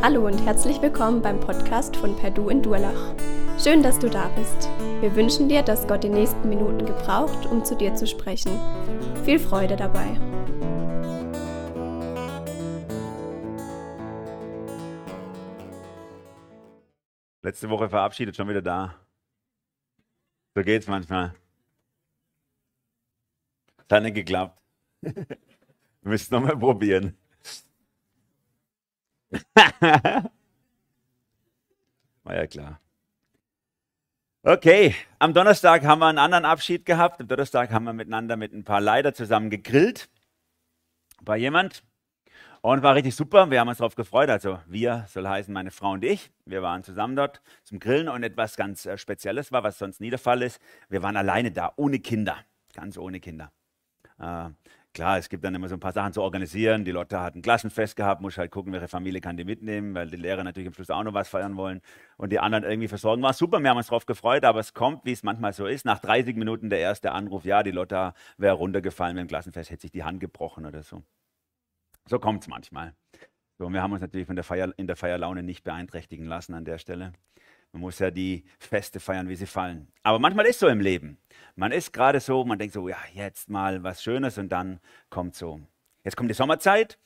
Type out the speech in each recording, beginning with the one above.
Hallo und herzlich willkommen beim Podcast von Perdu in Durlach. Schön, dass du da bist. Wir wünschen dir, dass Gott die nächsten Minuten gebraucht, um zu dir zu sprechen. Viel Freude dabei. Letzte Woche verabschiedet, schon wieder da. So geht's manchmal. Hat nicht geklappt. Wir müssen nochmal probieren. War ja klar. Okay, am Donnerstag haben wir einen anderen Abschied gehabt. Am Donnerstag haben wir miteinander mit ein paar Leiter zusammen gegrillt. Bei jemand. Und war richtig super. Wir haben uns darauf gefreut. Also wir, soll heißen meine Frau und ich. Wir waren zusammen dort zum Grillen und etwas ganz äh, Spezielles war, was sonst nie der Fall ist. Wir waren alleine da, ohne Kinder. Ganz ohne Kinder. Äh, klar, es gibt dann immer so ein paar Sachen zu organisieren. Die Lotte hat ein Klassenfest gehabt, muss halt gucken, welche Familie kann die mitnehmen, weil die Lehrer natürlich am Schluss auch noch was feiern wollen und die anderen irgendwie versorgen. War super, wir haben uns darauf gefreut, aber es kommt, wie es manchmal so ist, nach 30 Minuten der erste Anruf, ja, die Lotte wäre runtergefallen beim Klassenfest, hätte sich die Hand gebrochen oder so. So kommt es manchmal. So, wir haben uns natürlich von der Feier, in der Feierlaune nicht beeinträchtigen lassen an der Stelle. Man muss ja die Feste feiern, wie sie fallen. Aber manchmal ist so im Leben. Man ist gerade so, man denkt so, ja, jetzt mal was Schönes und dann kommt so. Jetzt kommt die Sommerzeit.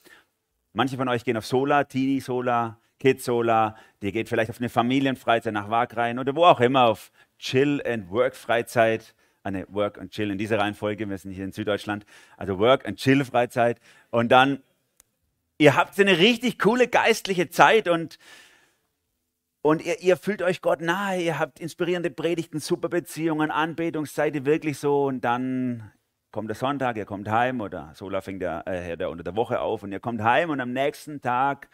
Manche von euch gehen auf Sola, Teenie Sola, Kids Sola. Die geht vielleicht auf eine Familienfreizeit nach Wagrain oder wo auch immer, auf Chill and Work Freizeit. Eine Work and Chill in dieser Reihenfolge, wir sind hier in Süddeutschland. Also Work and Chill Freizeit. Und dann, ihr habt eine richtig coole geistliche Zeit und und ihr, ihr, fühlt euch Gott nahe, ihr habt inspirierende Predigten, super Beziehungen, Anbetungszeit, wirklich so. Und dann kommt der Sonntag, ihr kommt heim oder Sola fängt der, äh, der unter der Woche auf und ihr kommt heim und am nächsten Tag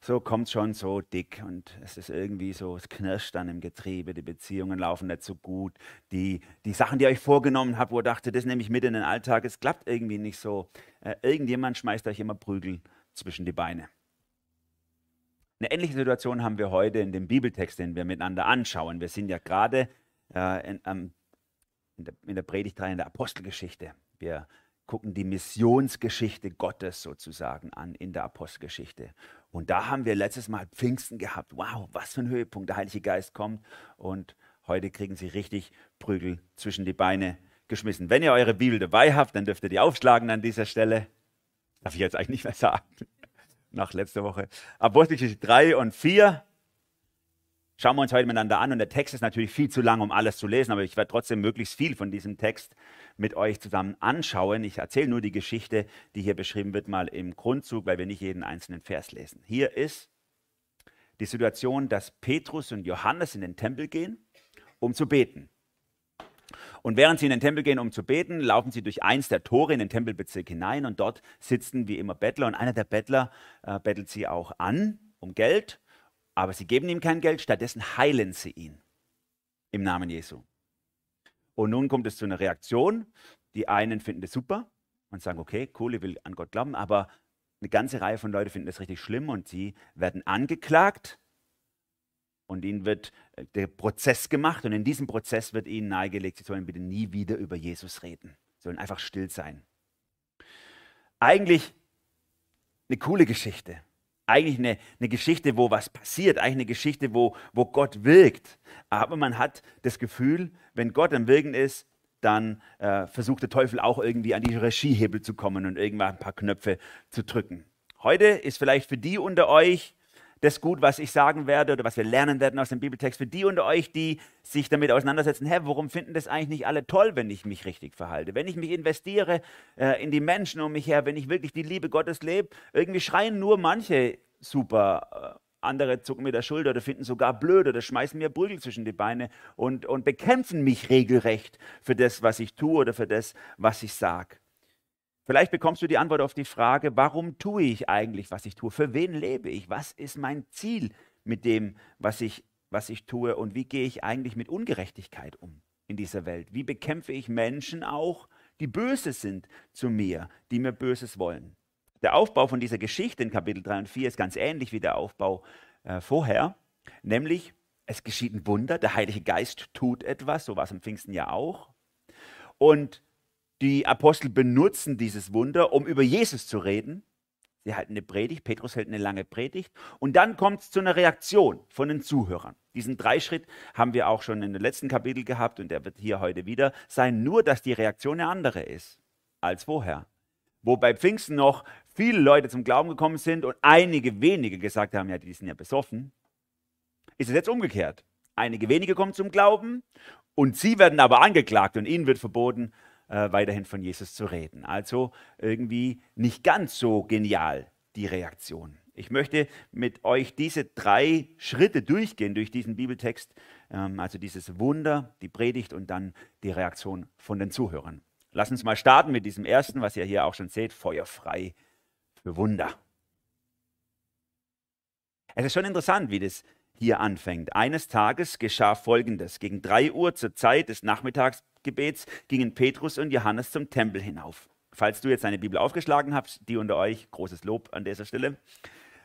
so kommt schon so dick und es ist irgendwie so, es knirscht dann im Getriebe, die Beziehungen laufen nicht so gut, die, die Sachen, die ihr euch vorgenommen habt, wo ihr dachtet, das nehme ich mit in den Alltag, es klappt irgendwie nicht so. Äh, irgendjemand schmeißt euch immer Prügel zwischen die Beine. Eine ähnliche Situation haben wir heute in dem Bibeltext, den wir miteinander anschauen. Wir sind ja gerade äh, in, ähm, in, der, in der Predigtreihe in der Apostelgeschichte. Wir gucken die Missionsgeschichte Gottes sozusagen an in der Apostelgeschichte. Und da haben wir letztes Mal Pfingsten gehabt. Wow, was für ein Höhepunkt. Der Heilige Geist kommt und heute kriegen sie richtig Prügel zwischen die Beine geschmissen. Wenn ihr eure Bibel dabei habt, dann dürft ihr die aufschlagen an dieser Stelle. Darf ich jetzt eigentlich nicht mehr sagen nach letzter Woche. Apostelgeschichte 3 und 4 schauen wir uns heute miteinander an. Und der Text ist natürlich viel zu lang, um alles zu lesen, aber ich werde trotzdem möglichst viel von diesem Text mit euch zusammen anschauen. Ich erzähle nur die Geschichte, die hier beschrieben wird, mal im Grundzug, weil wir nicht jeden einzelnen Vers lesen. Hier ist die Situation, dass Petrus und Johannes in den Tempel gehen, um zu beten. Und während sie in den Tempel gehen, um zu beten, laufen sie durch eins der Tore in den Tempelbezirk hinein und dort sitzen wie immer Bettler und einer der Bettler äh, bettelt sie auch an um Geld, aber sie geben ihm kein Geld, stattdessen heilen sie ihn im Namen Jesu. Und nun kommt es zu einer Reaktion. Die einen finden das super und sagen, okay, cool, ich will an Gott glauben, aber eine ganze Reihe von Leuten finden das richtig schlimm und sie werden angeklagt und ihnen wird äh, der Prozess gemacht und in diesem Prozess wird ihnen nahegelegt, sie sollen bitte nie wieder über Jesus reden, sie sollen einfach still sein. Eigentlich eine coole Geschichte. Eigentlich eine, eine Geschichte, wo was passiert, eigentlich eine Geschichte, wo, wo Gott wirkt. Aber man hat das Gefühl, wenn Gott am Wirken ist, dann äh, versucht der Teufel auch irgendwie an die Regiehebel zu kommen und irgendwann ein paar Knöpfe zu drücken. Heute ist vielleicht für die unter euch, das gut, was ich sagen werde oder was wir lernen werden aus dem Bibeltext. Für die unter euch, die sich damit auseinandersetzen, hä, warum finden das eigentlich nicht alle toll, wenn ich mich richtig verhalte? Wenn ich mich investiere äh, in die Menschen um mich her, wenn ich wirklich die Liebe Gottes lebe, irgendwie schreien nur manche super. Äh, andere zucken mir der Schulter oder finden sogar blöd oder schmeißen mir Prügel zwischen die Beine und, und bekämpfen mich regelrecht für das, was ich tue oder für das, was ich sage. Vielleicht bekommst du die Antwort auf die Frage, warum tue ich eigentlich, was ich tue? Für wen lebe ich? Was ist mein Ziel mit dem, was ich, was ich tue? Und wie gehe ich eigentlich mit Ungerechtigkeit um in dieser Welt? Wie bekämpfe ich Menschen auch, die böse sind zu mir, die mir Böses wollen? Der Aufbau von dieser Geschichte in Kapitel 3 und 4 ist ganz ähnlich wie der Aufbau äh, vorher, nämlich es geschieht ein Wunder, der Heilige Geist tut etwas, so war es am Pfingsten ja auch. Und die Apostel benutzen dieses Wunder, um über Jesus zu reden. die halten eine Predigt, Petrus hält eine lange Predigt und dann kommt es zu einer Reaktion von den Zuhörern. Diesen Dreischritt haben wir auch schon in den letzten Kapitel gehabt und der wird hier heute wieder sein, nur dass die Reaktion eine andere ist als vorher. Wo bei Pfingsten noch viele Leute zum Glauben gekommen sind und einige wenige gesagt haben, ja, die sind ja besoffen, ist es jetzt umgekehrt. Einige wenige kommen zum Glauben und sie werden aber angeklagt und ihnen wird verboten, äh, weiterhin von Jesus zu reden. Also irgendwie nicht ganz so genial die Reaktion. Ich möchte mit euch diese drei Schritte durchgehen durch diesen Bibeltext, ähm, also dieses Wunder, die Predigt und dann die Reaktion von den Zuhörern. Lass uns mal starten mit diesem ersten, was ihr hier auch schon seht, feuerfrei für Wunder. Es ist schon interessant, wie das hier anfängt. Eines Tages geschah Folgendes. Gegen drei Uhr zur Zeit des Nachmittagsgebets gingen Petrus und Johannes zum Tempel hinauf. Falls du jetzt deine Bibel aufgeschlagen hast, die unter euch, großes Lob an dieser Stelle,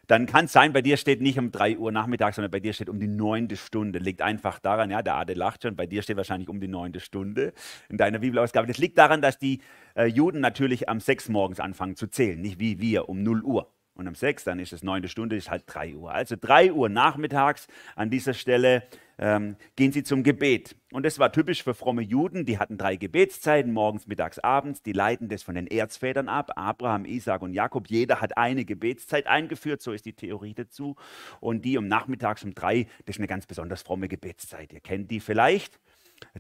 dann kann es sein, bei dir steht nicht um 3 Uhr nachmittags, sondern bei dir steht um die neunte Stunde. Liegt einfach daran, ja, der Ade lacht schon, bei dir steht wahrscheinlich um die neunte Stunde in deiner Bibelausgabe. Das liegt daran, dass die äh, Juden natürlich am 6 morgens anfangen zu zählen, nicht wie wir um 0 Uhr. Und um 6, dann ist es neunte Stunde, ist halt 3 Uhr. Also 3 Uhr nachmittags an dieser Stelle ähm, gehen sie zum Gebet. Und das war typisch für fromme Juden. Die hatten drei Gebetszeiten, morgens, mittags, abends. Die leiten das von den Erzvätern ab. Abraham, Isaac und Jakob. Jeder hat eine Gebetszeit eingeführt, so ist die Theorie dazu. Und die um nachmittags um drei, das ist eine ganz besonders fromme Gebetszeit. Ihr kennt die vielleicht.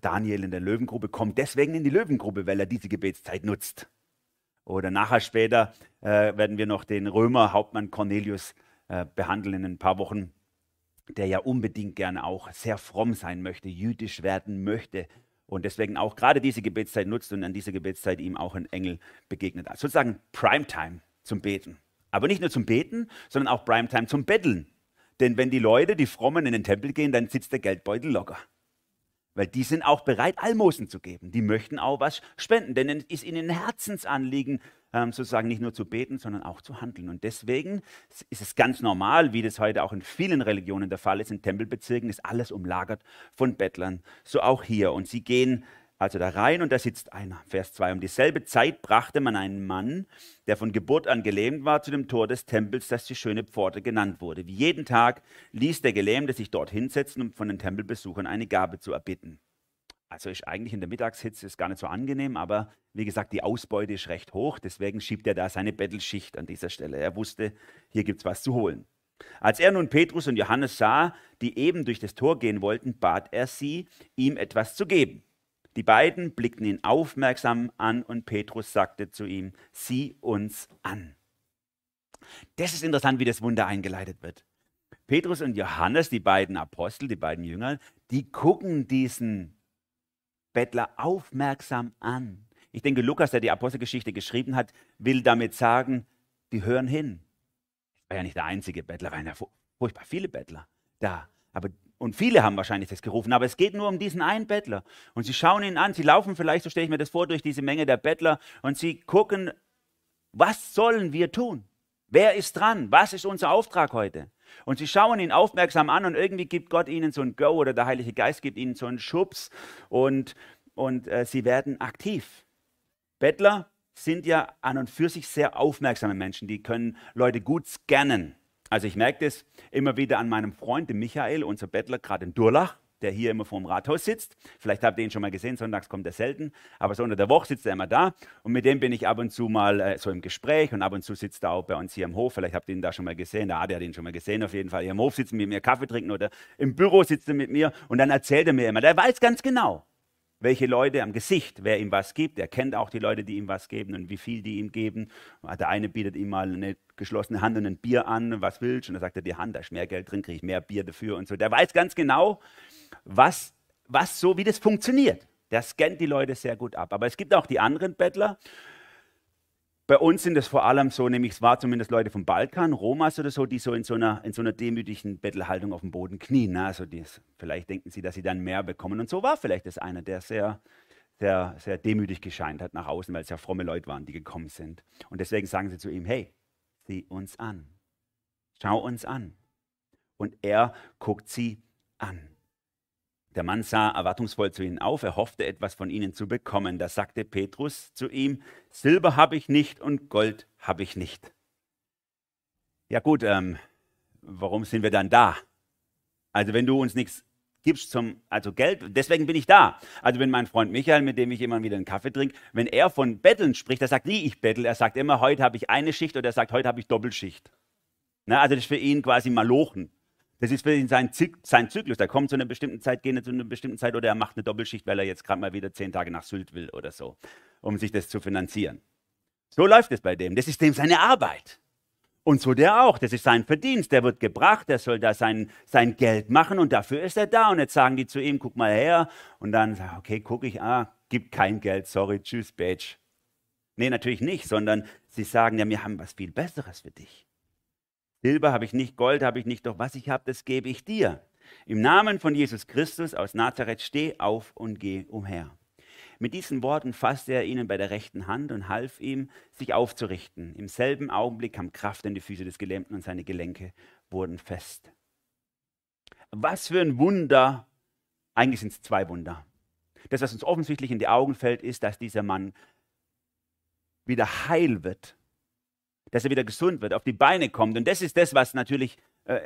Daniel in der Löwengruppe kommt deswegen in die Löwengruppe, weil er diese Gebetszeit nutzt. Oder nachher später äh, werden wir noch den Römer Hauptmann Cornelius äh, behandeln in ein paar Wochen der ja unbedingt gerne auch sehr fromm sein möchte, jüdisch werden möchte und deswegen auch gerade diese Gebetszeit nutzt und an dieser Gebetszeit ihm auch ein Engel begegnet. Also sozusagen Primetime zum Beten. Aber nicht nur zum Beten, sondern auch Primetime zum Betteln. Denn wenn die Leute, die Frommen in den Tempel gehen, dann sitzt der Geldbeutel locker. Weil die sind auch bereit, Almosen zu geben. Die möchten auch was spenden, denn es ist ihnen ein Herzensanliegen, ähm, sozusagen nicht nur zu beten, sondern auch zu handeln. Und deswegen ist es ganz normal, wie das heute auch in vielen Religionen der Fall ist, in Tempelbezirken ist alles umlagert von Bettlern. So auch hier. Und sie gehen also da rein und da sitzt einer. Vers 2. Um dieselbe Zeit brachte man einen Mann, der von Geburt an gelähmt war, zu dem Tor des Tempels, das die schöne Pforte genannt wurde. Wie jeden Tag ließ der Gelähmte sich dort hinsetzen, um von den Tempelbesuchern eine Gabe zu erbitten. Also ist eigentlich in der Mittagshitze ist gar nicht so angenehm, aber wie gesagt, die Ausbeute ist recht hoch, deswegen schiebt er da seine Bettelschicht an dieser Stelle. Er wusste, hier gibt es was zu holen. Als er nun Petrus und Johannes sah, die eben durch das Tor gehen wollten, bat er sie, ihm etwas zu geben. Die beiden blickten ihn aufmerksam an und Petrus sagte zu ihm, sieh uns an. Das ist interessant, wie das Wunder eingeleitet wird. Petrus und Johannes, die beiden Apostel, die beiden Jünger, die gucken diesen Bettler aufmerksam an. Ich denke, Lukas, der die Apostelgeschichte geschrieben hat, will damit sagen, die hören hin. War ja nicht der einzige Bettler, waren ja furchtbar viele Bettler da. Aber und viele haben wahrscheinlich das gerufen, aber es geht nur um diesen einen Bettler. Und sie schauen ihn an, sie laufen vielleicht, so stelle ich mir das vor, durch diese Menge der Bettler und sie gucken, was sollen wir tun? Wer ist dran? Was ist unser Auftrag heute? Und sie schauen ihn aufmerksam an und irgendwie gibt Gott ihnen so ein Go oder der Heilige Geist gibt ihnen so einen Schubs und, und äh, sie werden aktiv. Bettler sind ja an und für sich sehr aufmerksame Menschen, die können Leute gut scannen. Also ich merke das immer wieder an meinem Freund, dem Michael, unser Bettler, gerade in Durlach, der hier immer vor dem Rathaus sitzt. Vielleicht habt ihr ihn schon mal gesehen, sonntags kommt er selten, aber so unter der Woche sitzt er immer da und mit dem bin ich ab und zu mal äh, so im Gespräch und ab und zu sitzt er auch bei uns hier im Hof. Vielleicht habt ihr ihn da schon mal gesehen, Adi hat ihn schon mal gesehen auf jeden Fall. Hier im Hof sitzen mit mir Kaffee trinken oder im Büro sitzt er mit mir und dann erzählt er mir immer, der weiß ganz genau, welche Leute am Gesicht, wer ihm was gibt. Er kennt auch die Leute, die ihm was geben und wie viel die ihm geben. Der eine bietet ihm mal eine geschlossene Hand und ein Bier an, was willst? Und dann sagt er, die Hand, da ist mehr Geld drin, kriege ich mehr Bier dafür und so. Der weiß ganz genau, was, was so, wie das funktioniert. Der scannt die Leute sehr gut ab. Aber es gibt auch die anderen Bettler, bei uns sind es vor allem so, nämlich es war zumindest Leute vom Balkan, Romas oder so, die so in so einer, in so einer demütigen Bettelhaltung auf dem Boden knien. Ne? Also dies, vielleicht denken sie, dass sie dann mehr bekommen. Und so war vielleicht das einer, der sehr, sehr, sehr demütig gescheint hat nach außen, weil es ja fromme Leute waren, die gekommen sind. Und deswegen sagen sie zu ihm, hey, sieh uns an. Schau uns an. Und er guckt sie an. Der Mann sah erwartungsvoll zu ihnen auf, er hoffte etwas von ihnen zu bekommen. Da sagte Petrus zu ihm, Silber habe ich nicht und Gold habe ich nicht. Ja gut, ähm, warum sind wir dann da? Also wenn du uns nichts gibst zum, also Geld, deswegen bin ich da. Also wenn mein Freund Michael, mit dem ich immer wieder einen Kaffee trinke, wenn er von Betteln spricht, er sagt nie, ich bettel, er sagt immer, heute habe ich eine Schicht oder er sagt, heute habe ich Doppelschicht. Na, also das ist für ihn quasi Malochen. Das ist für ihn sein, sein Zyklus. Der kommt zu einer bestimmten Zeit, geht zu einer bestimmten Zeit oder er macht eine Doppelschicht, weil er jetzt gerade mal wieder zehn Tage nach Sylt will oder so, um sich das zu finanzieren. So läuft es bei dem. Das ist dem seine Arbeit. Und so der auch. Das ist sein Verdienst. Der wird gebracht, der soll da sein, sein Geld machen und dafür ist er da. Und jetzt sagen die zu ihm, guck mal her. Und dann okay, gucke ich, ah, gib kein Geld, sorry, tschüss, Bitch. Nee, natürlich nicht, sondern sie sagen, ja, wir haben was viel Besseres für dich. Silber habe ich nicht, Gold habe ich nicht, doch was ich habe, das gebe ich dir. Im Namen von Jesus Christus aus Nazareth steh auf und geh umher. Mit diesen Worten fasste er ihnen bei der rechten Hand und half ihm, sich aufzurichten. Im selben Augenblick kam Kraft in die Füße des Gelähmten und seine Gelenke wurden fest. Was für ein Wunder! Eigentlich sind es zwei Wunder. Das, was uns offensichtlich in die Augen fällt, ist, dass dieser Mann wieder heil wird, dass er wieder gesund wird, auf die Beine kommt. Und das ist das, was natürlich äh,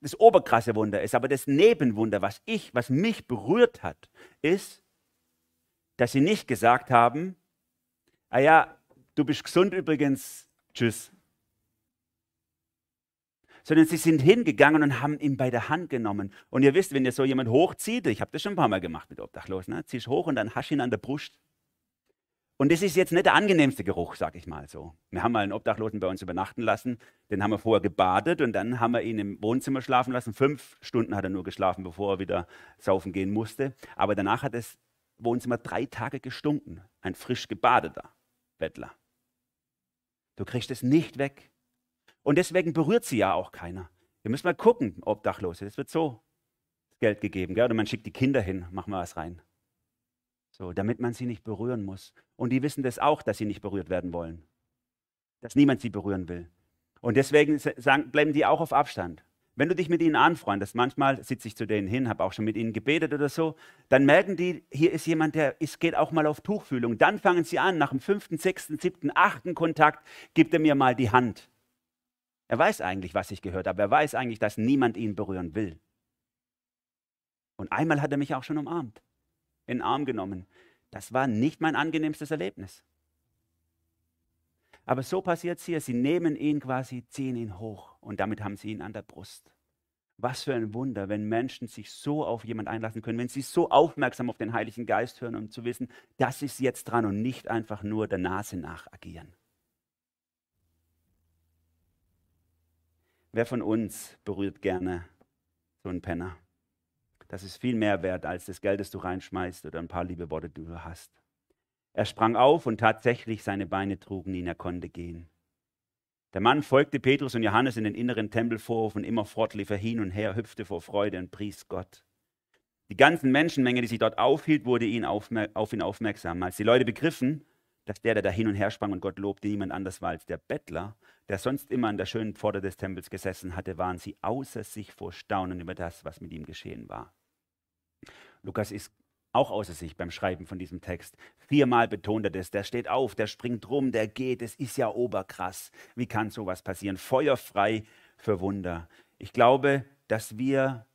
das oberkrasse Wunder ist. Aber das Nebenwunder, was ich, was mich berührt hat, ist, dass sie nicht gesagt haben, ah ja, du bist gesund übrigens, tschüss. Sondern sie sind hingegangen und haben ihn bei der Hand genommen. Und ihr wisst, wenn ihr so jemand hochzieht, ich habe das schon ein paar Mal gemacht mit Obdachlosen, ne? ziehst hoch und dann hast ihn an der Brust. Und das ist jetzt nicht der angenehmste Geruch, sag ich mal so. Wir haben mal einen Obdachlosen bei uns übernachten lassen, den haben wir vorher gebadet und dann haben wir ihn im Wohnzimmer schlafen lassen. Fünf Stunden hat er nur geschlafen, bevor er wieder saufen gehen musste. Aber danach hat es Wohnzimmer drei Tage gestunken. Ein frisch gebadeter Bettler. Du kriegst es nicht weg. Und deswegen berührt sie ja auch keiner. Wir müssen mal gucken, Obdachlose. Das wird so Geld gegeben. Gell? Oder man schickt die Kinder hin, machen wir was rein. So, damit man sie nicht berühren muss. Und die wissen das auch, dass sie nicht berührt werden wollen. Dass niemand sie berühren will. Und deswegen sagen, bleiben die auch auf Abstand. Wenn du dich mit ihnen anfreundest, manchmal sitze ich zu denen hin, habe auch schon mit ihnen gebetet oder so, dann merken die, hier ist jemand, der ist, geht auch mal auf Tuchfühlung. Dann fangen sie an, nach dem fünften, sechsten, siebten, achten Kontakt gibt er mir mal die Hand. Er weiß eigentlich, was ich gehört habe. Er weiß eigentlich, dass niemand ihn berühren will. Und einmal hat er mich auch schon umarmt, in den Arm genommen. Das war nicht mein angenehmstes Erlebnis. Aber so passiert es hier. Sie nehmen ihn quasi, ziehen ihn hoch und damit haben sie ihn an der Brust. Was für ein Wunder, wenn Menschen sich so auf jemanden einlassen können, wenn sie so aufmerksam auf den Heiligen Geist hören, um zu wissen, das ist jetzt dran und nicht einfach nur der Nase nach agieren. Wer von uns berührt gerne so einen Penner? Das ist viel mehr wert als das Geld, das du reinschmeißt oder ein paar liebe Worte, die du hast. Er sprang auf und tatsächlich seine Beine trugen ihn, er konnte gehen. Der Mann folgte Petrus und Johannes in den inneren Tempelvorhof und immerfort lief er hin und her, hüpfte vor Freude und pries Gott. Die ganzen Menschenmenge, die sich dort aufhielt, wurde ihn auf ihn aufmerksam. Als die Leute begriffen, dass der, der da hin und her sprang und Gott lobte, niemand anders war als der Bettler, der sonst immer an der schönen Pforte des Tempels gesessen hatte, waren sie außer sich vor Staunen über das, was mit ihm geschehen war. Lukas ist auch außer sich beim Schreiben von diesem Text. Viermal betont er das. Der steht auf, der springt rum, der geht. Es ist ja oberkrass. Wie kann sowas passieren? Feuerfrei für Wunder. Ich glaube, dass wir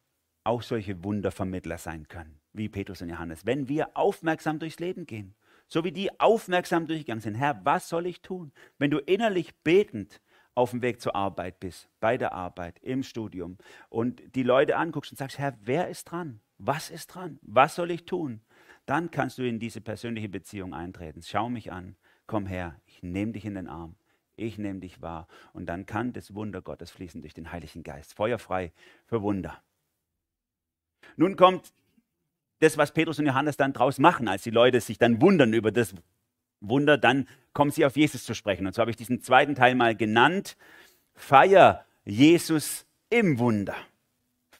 auch solche Wundervermittler sein können, wie Petrus und Johannes, wenn wir aufmerksam durchs Leben gehen. So wie die aufmerksam durchgegangen sind. Herr, was soll ich tun? Wenn du innerlich betend auf dem Weg zur Arbeit bist, bei der Arbeit, im Studium und die Leute anguckst und sagst, Herr, wer ist dran? Was ist dran? Was soll ich tun? Dann kannst du in diese persönliche Beziehung eintreten. Schau mich an, komm her, ich nehme dich in den Arm, ich nehme dich wahr. Und dann kann das Wunder Gottes fließen durch den Heiligen Geist. Feuerfrei für Wunder. Nun kommt das, was Petrus und Johannes dann draus machen, als die Leute sich dann wundern über das Wunder, dann kommen sie auf Jesus zu sprechen. Und so habe ich diesen zweiten Teil mal genannt. Feier Jesus im Wunder.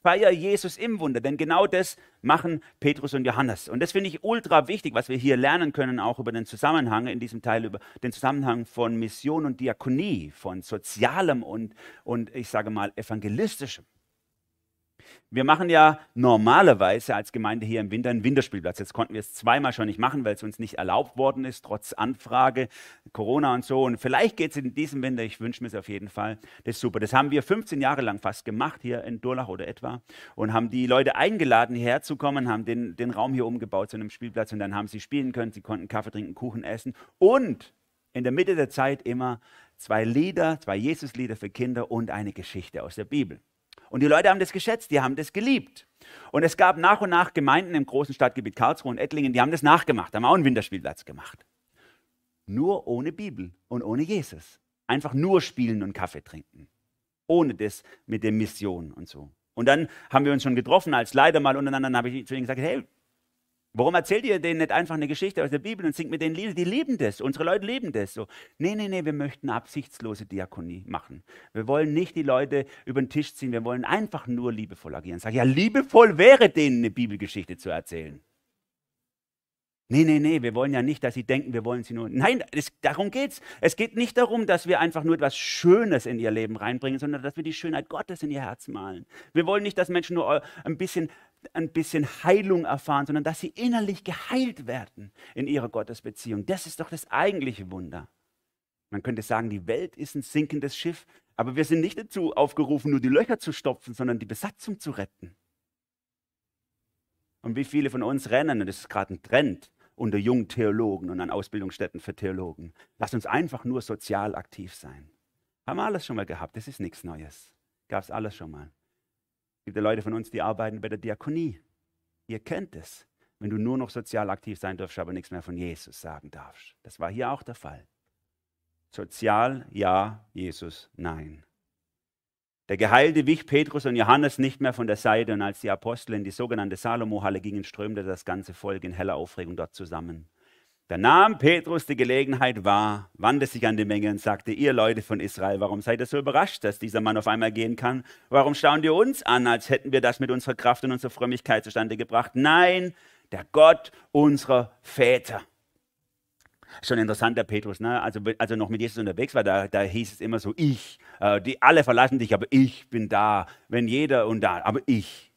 Feier Jesus im Wunder, denn genau das machen Petrus und Johannes. Und das finde ich ultra wichtig, was wir hier lernen können, auch über den Zusammenhang in diesem Teil, über den Zusammenhang von Mission und Diakonie, von Sozialem und, und ich sage mal, evangelistischem. Wir machen ja normalerweise als Gemeinde hier im Winter einen Winterspielplatz. Jetzt konnten wir es zweimal schon nicht machen, weil es uns nicht erlaubt worden ist, trotz Anfrage, Corona und so. Und vielleicht geht es in diesem Winter, ich wünsche mir es auf jeden Fall. Das ist super. Das haben wir 15 Jahre lang fast gemacht, hier in Durlach oder etwa. Und haben die Leute eingeladen, hierher zu kommen, haben den, den Raum hier umgebaut zu einem Spielplatz. Und dann haben sie spielen können, sie konnten Kaffee trinken, Kuchen essen. Und in der Mitte der Zeit immer zwei Lieder, zwei Jesuslieder für Kinder und eine Geschichte aus der Bibel. Und die Leute haben das geschätzt, die haben das geliebt. Und es gab nach und nach Gemeinden im großen Stadtgebiet Karlsruhe und Ettlingen, die haben das nachgemacht, haben auch einen Winterspielplatz gemacht. Nur ohne Bibel und ohne Jesus. Einfach nur spielen und Kaffee trinken. Ohne das mit der Mission und so. Und dann haben wir uns schon getroffen als Leiter mal untereinander, dann habe ich zu ihnen gesagt, hey, Warum erzählt ihr denen nicht einfach eine Geschichte aus der Bibel und singt mit denen Lieder? Die lieben das. Unsere Leute lieben das. So, nee, nee, nee, wir möchten absichtslose Diakonie machen. Wir wollen nicht die Leute über den Tisch ziehen. Wir wollen einfach nur liebevoll agieren. Sag ja, liebevoll wäre denen eine Bibelgeschichte zu erzählen. Nee, nee, nee, wir wollen ja nicht, dass sie denken, wir wollen sie nur. Nein, es, darum geht's. Es geht nicht darum, dass wir einfach nur etwas Schönes in ihr Leben reinbringen, sondern dass wir die Schönheit Gottes in ihr Herz malen. Wir wollen nicht, dass Menschen nur ein bisschen ein bisschen Heilung erfahren, sondern dass sie innerlich geheilt werden in ihrer Gottesbeziehung. Das ist doch das eigentliche Wunder. Man könnte sagen, die Welt ist ein sinkendes Schiff, aber wir sind nicht dazu aufgerufen, nur die Löcher zu stopfen, sondern die Besatzung zu retten. Und wie viele von uns rennen, und das ist gerade ein Trend unter jungen Theologen und an Ausbildungsstätten für Theologen, lasst uns einfach nur sozial aktiv sein. Haben wir alles schon mal gehabt, das ist nichts Neues. Gab es alles schon mal gibt ja Leute von uns, die arbeiten bei der Diakonie. Ihr kennt es. Wenn du nur noch sozial aktiv sein darfst, aber nichts mehr von Jesus sagen darfst. Das war hier auch der Fall. Sozial ja, Jesus nein. Der Geheilte wich Petrus und Johannes nicht mehr von der Seite und als die Apostel in die sogenannte Salomo-Halle gingen, strömte das ganze Volk in heller Aufregung dort zusammen. Da nahm Petrus die Gelegenheit wahr, wandte sich an die Menge und sagte, ihr Leute von Israel, warum seid ihr so überrascht, dass dieser Mann auf einmal gehen kann? Warum staunt ihr uns an, als hätten wir das mit unserer Kraft und unserer Frömmigkeit zustande gebracht? Nein, der Gott unserer Väter. Schon interessant, der Petrus, ne? also, als er noch mit Jesus unterwegs war, da, da hieß es immer so, ich, äh, die alle verlassen dich, aber ich bin da, wenn jeder und da, aber ich.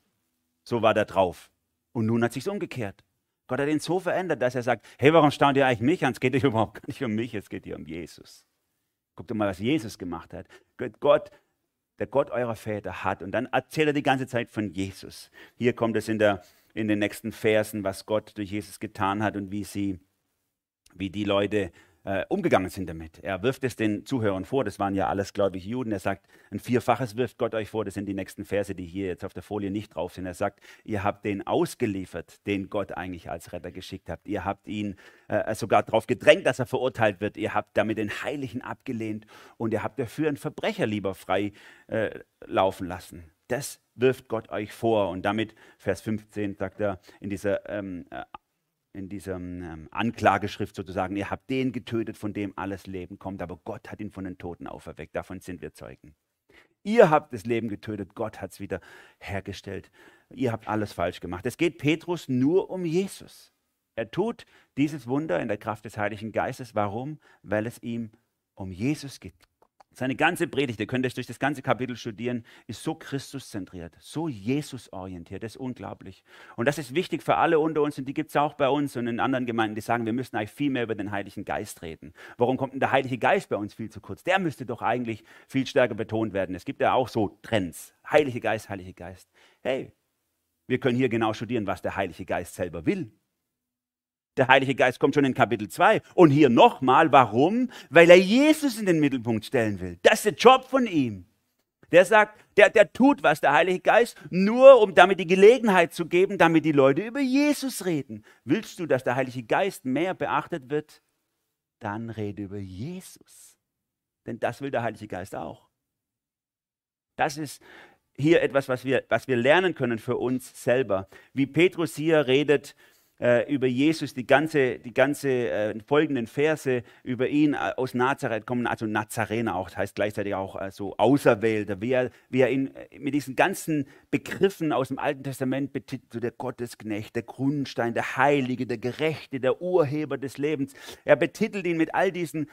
So war der drauf. Und nun hat sich's umgekehrt. Gott hat ihn so verändert, dass er sagt, hey, warum staunt ihr eigentlich mich an? Es geht überhaupt gar nicht um mich, es geht hier um Jesus. Guckt doch mal, was Jesus gemacht hat. Gott, der Gott eurer Väter hat. Und dann erzählt er die ganze Zeit von Jesus. Hier kommt es in, der, in den nächsten Versen, was Gott durch Jesus getan hat und wie sie, wie die Leute äh, umgegangen sind damit. Er wirft es den Zuhörern vor, das waren ja alles gläubige Juden. Er sagt, ein Vierfaches wirft Gott euch vor, das sind die nächsten Verse, die hier jetzt auf der Folie nicht drauf sind. Er sagt, ihr habt den ausgeliefert, den Gott eigentlich als Retter geschickt habt. Ihr habt ihn äh, sogar darauf gedrängt, dass er verurteilt wird. Ihr habt damit den Heiligen abgelehnt und ihr habt dafür einen Verbrecher lieber frei äh, laufen lassen. Das wirft Gott euch vor. Und damit, Vers 15, sagt er in dieser ähm, äh, in dieser ähm, Anklageschrift sozusagen, ihr habt den getötet, von dem alles Leben kommt, aber Gott hat ihn von den Toten auferweckt. Davon sind wir Zeugen. Ihr habt das Leben getötet, Gott hat es wieder hergestellt. Ihr habt alles falsch gemacht. Es geht Petrus nur um Jesus. Er tut dieses Wunder in der Kraft des Heiligen Geistes. Warum? Weil es ihm um Jesus geht. Seine ganze Predigt, ihr könnt euch durch das ganze Kapitel studieren, ist so Christuszentriert, so Jesus-orientiert. Das ist unglaublich. Und das ist wichtig für alle unter uns und die gibt es auch bei uns und in anderen Gemeinden, die sagen, wir müssen eigentlich viel mehr über den Heiligen Geist reden. Warum kommt denn der Heilige Geist bei uns viel zu kurz? Der müsste doch eigentlich viel stärker betont werden. Es gibt ja auch so Trends. Heilige Geist, Heilige Geist. Hey, wir können hier genau studieren, was der Heilige Geist selber will. Der Heilige Geist kommt schon in Kapitel 2. Und hier nochmal, warum? Weil er Jesus in den Mittelpunkt stellen will. Das ist der Job von ihm. Der sagt, der, der tut was, der Heilige Geist, nur um damit die Gelegenheit zu geben, damit die Leute über Jesus reden. Willst du, dass der Heilige Geist mehr beachtet wird? Dann rede über Jesus. Denn das will der Heilige Geist auch. Das ist hier etwas, was wir, was wir lernen können für uns selber. Wie Petrus hier redet äh, über Jesus, die ganze, die ganze äh, folgenden Verse über ihn äh, aus Nazareth kommen, also Nazarener auch, das heißt gleichzeitig auch äh, so Auserwählter, wie er, wie er ihn äh, mit diesen ganzen Begriffen aus dem Alten Testament betitelt, so der Gottesknecht, der Grundstein, der Heilige, der Gerechte, der Urheber des Lebens. Er betitelt ihn mit all diesen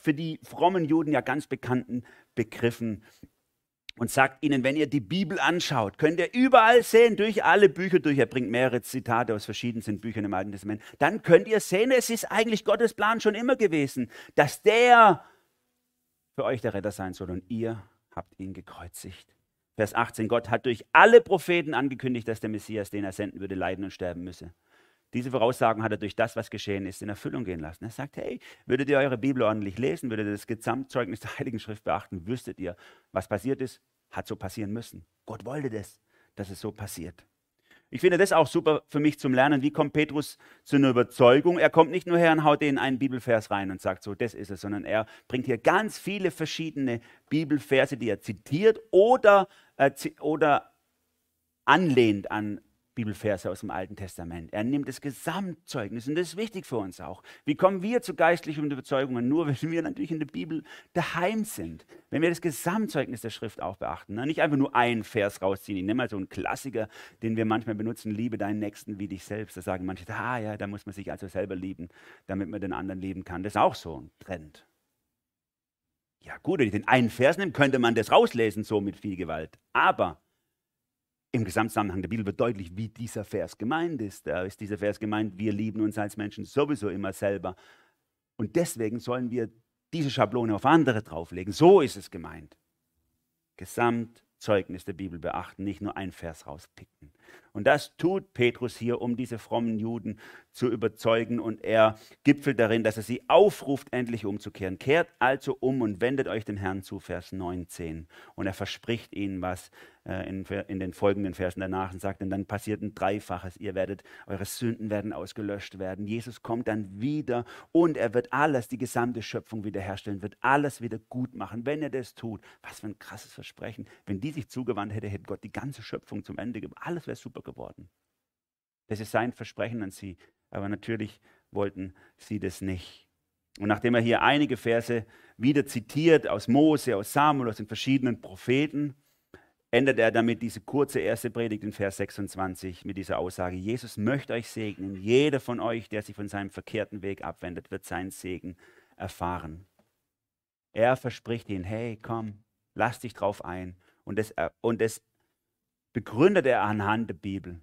für die frommen Juden ja ganz bekannten Begriffen. Und sagt ihnen, wenn ihr die Bibel anschaut, könnt ihr überall sehen, durch alle Bücher durch, er bringt mehrere Zitate aus verschiedensten Büchern im Alten Testament, dann könnt ihr sehen, es ist eigentlich Gottes Plan schon immer gewesen, dass der für euch der Retter sein soll und ihr habt ihn gekreuzigt. Vers 18, Gott hat durch alle Propheten angekündigt, dass der Messias, den er senden würde, leiden und sterben müsse. Diese Voraussagen hat er durch das, was geschehen ist, in Erfüllung gehen lassen. Er sagt, hey, würdet ihr eure Bibel ordentlich lesen, würdet ihr das Gesamtzeugnis der Heiligen Schrift beachten, wüsstet ihr, was passiert ist, hat so passieren müssen. Gott wollte das, dass es so passiert. Ich finde das auch super für mich zum Lernen. Wie kommt Petrus zu einer Überzeugung? Er kommt nicht nur her und haut in einen Bibelvers rein und sagt so, das ist es, sondern er bringt hier ganz viele verschiedene Bibelverse, die er zitiert oder, äh, oder anlehnt an Bibelverse aus dem Alten Testament. Er nimmt das Gesamtzeugnis und das ist wichtig für uns auch. Wie kommen wir zu geistlichen Überzeugungen? Nur wenn wir natürlich in der Bibel daheim sind. Wenn wir das Gesamtzeugnis der Schrift auch beachten. Ne? Nicht einfach nur einen Vers rausziehen. Ich nehme mal so einen Klassiker, den wir manchmal benutzen, liebe deinen Nächsten wie dich selbst. Da sagen manche, ah ja, da muss man sich also selber lieben, damit man den anderen lieben kann. Das ist auch so ein Trend. Ja gut, wenn ich den einen Vers nehme, könnte man das rauslesen, so mit viel Gewalt. Aber im Gesamtzusammenhang der Bibel wird deutlich, wie dieser Vers gemeint ist. Da ist dieser Vers gemeint, wir lieben uns als Menschen sowieso immer selber. Und deswegen sollen wir diese Schablone auf andere drauflegen. So ist es gemeint. Gesamtzeugnis der Bibel beachten, nicht nur ein Vers rauspicken. Und das tut Petrus hier, um diese frommen Juden zu überzeugen. Und er gipfelt darin, dass er sie aufruft, endlich umzukehren. Kehrt also um und wendet euch dem Herrn zu, Vers 19. Und er verspricht ihnen was äh, in, in, den folgenden Versen danach und sagt, und dann passiert ein Dreifaches. Ihr werdet, eure Sünden werden ausgelöscht werden. Jesus kommt dann wieder und er wird alles, die gesamte Schöpfung wiederherstellen, wird alles wieder gut machen, wenn er das tut. Was für ein krasses Versprechen. Wenn die sich zugewandt hätte, hätte Gott die ganze Schöpfung zum Ende gebracht. Alles wäre super geworden. Das ist sein Versprechen an sie. Aber natürlich wollten sie das nicht. Und nachdem er hier einige Verse wieder zitiert aus Mose, aus Samuel, aus den verschiedenen Propheten, endet er damit diese kurze erste Predigt in Vers 26 mit dieser Aussage, Jesus möchte euch segnen. Jeder von euch, der sich von seinem verkehrten Weg abwendet, wird seinen Segen erfahren. Er verspricht ihnen, hey, komm, lass dich drauf ein. Und das, und das begründet er anhand der Bibel.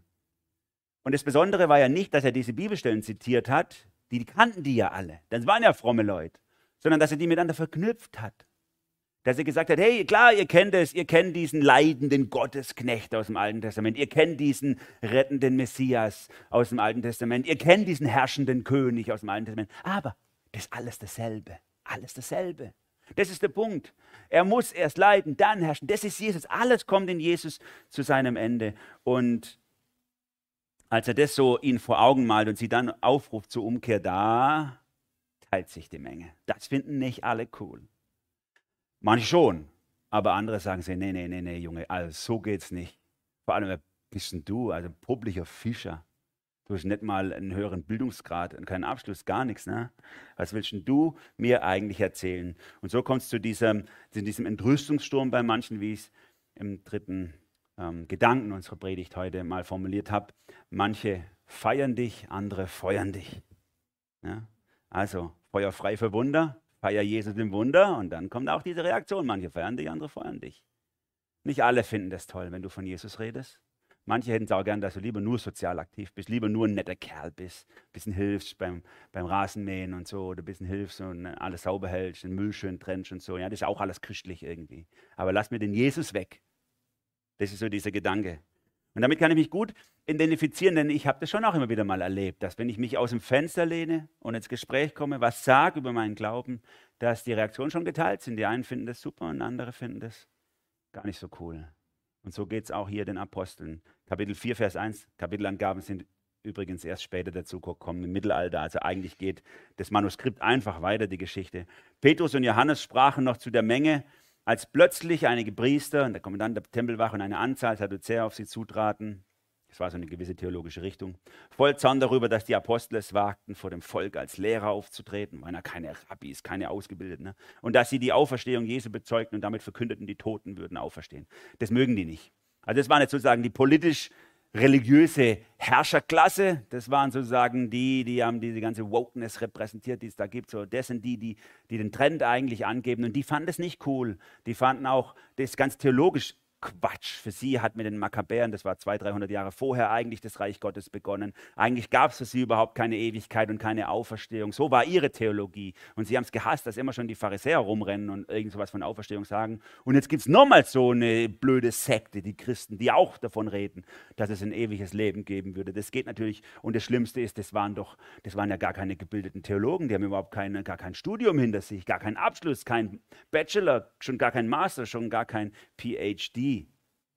Und das Besondere war ja nicht, dass er diese Bibelstellen zitiert hat, die kannten die ja alle, das waren ja fromme Leute, sondern dass er die miteinander verknüpft hat. Dass er gesagt hat, hey, klar, ihr kennt es, ihr kennt diesen leidenden Gottesknecht aus dem Alten Testament, ihr kennt diesen rettenden Messias aus dem Alten Testament, ihr kennt diesen herrschenden König aus dem Alten Testament, aber das ist alles dasselbe, alles dasselbe. Das ist der Punkt. Er muss erst leiden, dann herrschen. Das ist Jesus. Alles kommt in Jesus zu seinem Ende. Und als er das so ihnen vor Augen malt und sie dann aufruft zur Umkehr, da teilt sich die Menge. Das finden nicht alle cool. Manche schon, aber andere sagen sie, nee, nee, nee, nee, Junge, also so geht's nicht. Vor allem, wer bist denn du? Also publicher Fischer. Du hast nicht mal einen höheren Bildungsgrad und keinen Abschluss, gar nichts. Ne? Was willst du mir eigentlich erzählen? Und so kommt es zu diesem, zu diesem Entrüstungssturm bei manchen, wie ich es im dritten ähm, Gedanken unserer Predigt heute mal formuliert habe. Manche feiern dich, andere feuern dich. Ja? Also Feuer frei für Wunder, feier Jesus im Wunder und dann kommt auch diese Reaktion. Manche feiern dich, andere feuern dich. Nicht alle finden das toll, wenn du von Jesus redest. Manche hätten es auch gern, dass du lieber nur sozial aktiv bist, lieber nur ein netter Kerl bist, ein bisschen hilfst beim, beim Rasenmähen und so, oder ein bisschen hilfst und alles sauber hältst, den Müll schön trennst und so. Ja, das ist auch alles christlich irgendwie. Aber lass mir den Jesus weg. Das ist so dieser Gedanke. Und damit kann ich mich gut identifizieren, denn ich habe das schon auch immer wieder mal erlebt, dass wenn ich mich aus dem Fenster lehne und ins Gespräch komme, was sage über meinen Glauben, dass die Reaktionen schon geteilt sind. Die einen finden das super und andere finden das gar nicht so cool. Und so geht es auch hier den Aposteln. Kapitel 4, Vers 1, Kapitelangaben sind übrigens erst später dazu gekommen, im Mittelalter. Also eigentlich geht das Manuskript einfach weiter, die Geschichte. Petrus und Johannes sprachen noch zu der Menge, als plötzlich einige Priester und der Kommandant der Tempelwache und eine Anzahl Sadduzäer auf sie zutraten. Das war so eine gewisse theologische Richtung. Voll Zorn darüber, dass die Apostel es wagten, vor dem Volk als Lehrer aufzutreten, waren ja keine Rabbis, keine Ausgebildeten. Ne? Und dass sie die Auferstehung Jesu bezeugten und damit verkündeten, die Toten würden auferstehen. Das mögen die nicht. Also das waren jetzt sozusagen die politisch religiöse Herrscherklasse. Das waren sozusagen die, die haben diese ganze Wokeness repräsentiert, die es da gibt. So, das sind die, die, die den Trend eigentlich angeben. Und die fanden es nicht cool. Die fanden auch das ganz theologisch Quatsch. Für sie hat mit den Makkabäern, das war 200, 300 Jahre vorher, eigentlich das Reich Gottes begonnen. Eigentlich gab es für sie überhaupt keine Ewigkeit und keine Auferstehung. So war ihre Theologie. Und sie haben es gehasst, dass immer schon die Pharisäer rumrennen und irgend sowas von Auferstehung sagen. Und jetzt gibt es nochmal so eine blöde Sekte, die Christen, die auch davon reden, dass es ein ewiges Leben geben würde. Das geht natürlich. Und das Schlimmste ist, das waren doch, das waren ja gar keine gebildeten Theologen. Die haben überhaupt keine, gar kein Studium hinter sich, gar keinen Abschluss, kein Bachelor, schon gar kein Master, schon gar kein PhD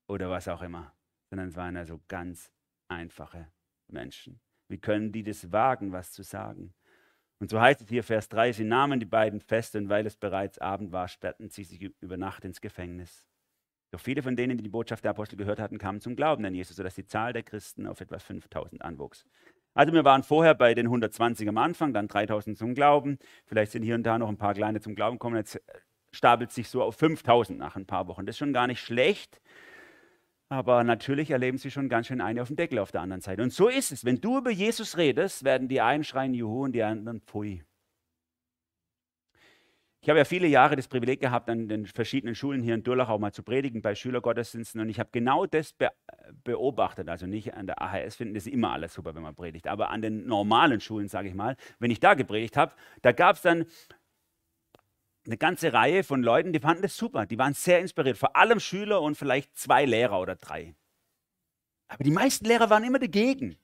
oder was auch immer, sondern es waren also ganz einfache Menschen. Wie können die das wagen, was zu sagen? Und so heißt es hier, Vers 3, sie nahmen die beiden fest und weil es bereits Abend war, sperrten sie sich über Nacht ins Gefängnis. Doch viele von denen, die die Botschaft der Apostel gehört hatten, kamen zum Glauben an Jesus, sodass die Zahl der Christen auf etwa 5000 anwuchs. Also wir waren vorher bei den 120 am Anfang, dann 3000 zum Glauben. Vielleicht sind hier und da noch ein paar kleine zum Glauben gekommen. Jetzt stapelt sich so auf 5000 nach ein paar Wochen. Das ist schon gar nicht schlecht. Aber natürlich erleben sie schon ganz schön eine auf dem Deckel auf der anderen Seite. Und so ist es. Wenn du über Jesus redest, werden die einen schreien Juhu und die anderen Pfui. Ich habe ja viele Jahre das Privileg gehabt, an den verschiedenen Schulen hier in Durlach mal zu predigen, bei Schülergottesdiensten. Und ich habe genau das be beobachtet. Also nicht an der AHS finden das immer alles super, wenn man predigt. Aber an den normalen Schulen, sage ich mal, wenn ich da gepredigt habe, da gab es dann eine ganze Reihe von Leuten, die fanden das super, die waren sehr inspiriert, vor allem Schüler und vielleicht zwei Lehrer oder drei. Aber die meisten Lehrer waren immer dagegen.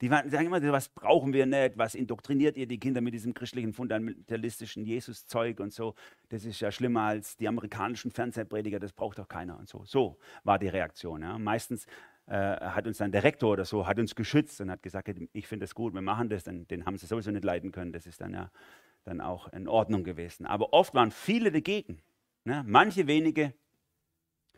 Die waren, sagen immer, was brauchen wir nicht, was indoktriniert ihr die Kinder mit diesem christlichen, fundamentalistischen Jesus-Zeug und so. Das ist ja schlimmer als die amerikanischen Fernsehprediger, das braucht doch keiner und so. So war die Reaktion. Ja. Meistens äh, hat uns dann der Rektor oder so, hat uns geschützt und hat gesagt, ich finde das gut, wir machen das, denn den haben sie sowieso nicht leiden können. Das ist dann ja dann auch in Ordnung gewesen. Aber oft waren viele dagegen. Ne? Manche wenige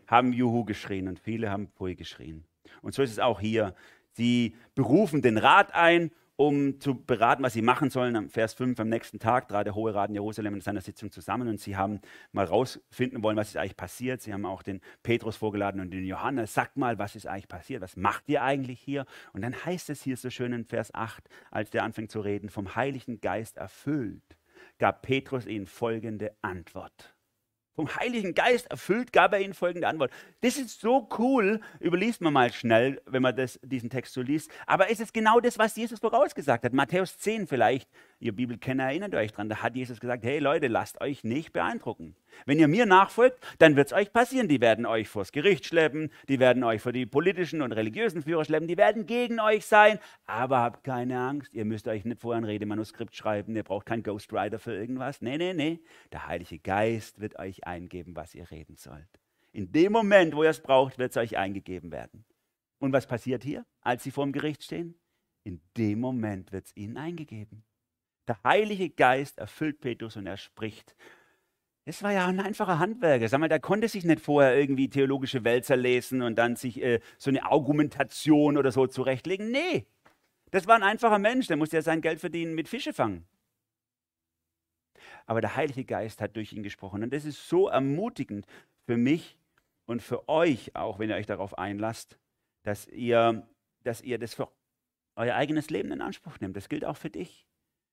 haben Juhu geschrien und viele haben Pui geschrien. Und so ist es auch hier. Sie berufen den Rat ein, um zu beraten, was sie machen sollen. Am Vers 5 am nächsten Tag trat der Hohe Rat in Jerusalem in seiner Sitzung zusammen und sie haben mal rausfinden wollen, was ist eigentlich passiert. Sie haben auch den Petrus vorgeladen und den Johannes. Sagt mal, was ist eigentlich passiert? Was macht ihr eigentlich hier? Und dann heißt es hier so schön in Vers 8, als der anfängt zu reden, vom Heiligen Geist erfüllt, gab Petrus ihnen folgende Antwort. Vom Heiligen Geist erfüllt gab er ihnen folgende Antwort. Das ist so cool, überliest man mal schnell, wenn man das, diesen Text so liest. Aber es ist genau das, was Jesus vorausgesagt hat. Matthäus 10 vielleicht, ihr Bibelkenner erinnert euch dran, da hat Jesus gesagt, hey Leute, lasst euch nicht beeindrucken. Wenn ihr mir nachfolgt, dann wird es euch passieren. Die werden euch vors Gericht schleppen, die werden euch vor die politischen und religiösen Führer schleppen, die werden gegen euch sein. Aber habt keine Angst, ihr müsst euch nicht vorher ein Redemanuskript schreiben, ihr braucht keinen Ghostwriter für irgendwas. Nee, nee, nee. Der Heilige Geist wird euch eingeben, was ihr reden sollt. In dem Moment, wo ihr es braucht, wird es euch eingegeben werden. Und was passiert hier, als sie vor dem Gericht stehen? In dem Moment wird es ihnen eingegeben. Der Heilige Geist erfüllt Petrus und er spricht das war ja ein einfacher Handwerker. Sag mal, der konnte sich nicht vorher irgendwie theologische Wälzer lesen und dann sich äh, so eine Argumentation oder so zurechtlegen. Nee, das war ein einfacher Mensch, der musste ja sein Geld verdienen mit Fische fangen. Aber der Heilige Geist hat durch ihn gesprochen. Und das ist so ermutigend für mich und für euch auch, wenn ihr euch darauf einlasst, dass ihr, dass ihr das für euer eigenes Leben in Anspruch nehmt. Das gilt auch für dich.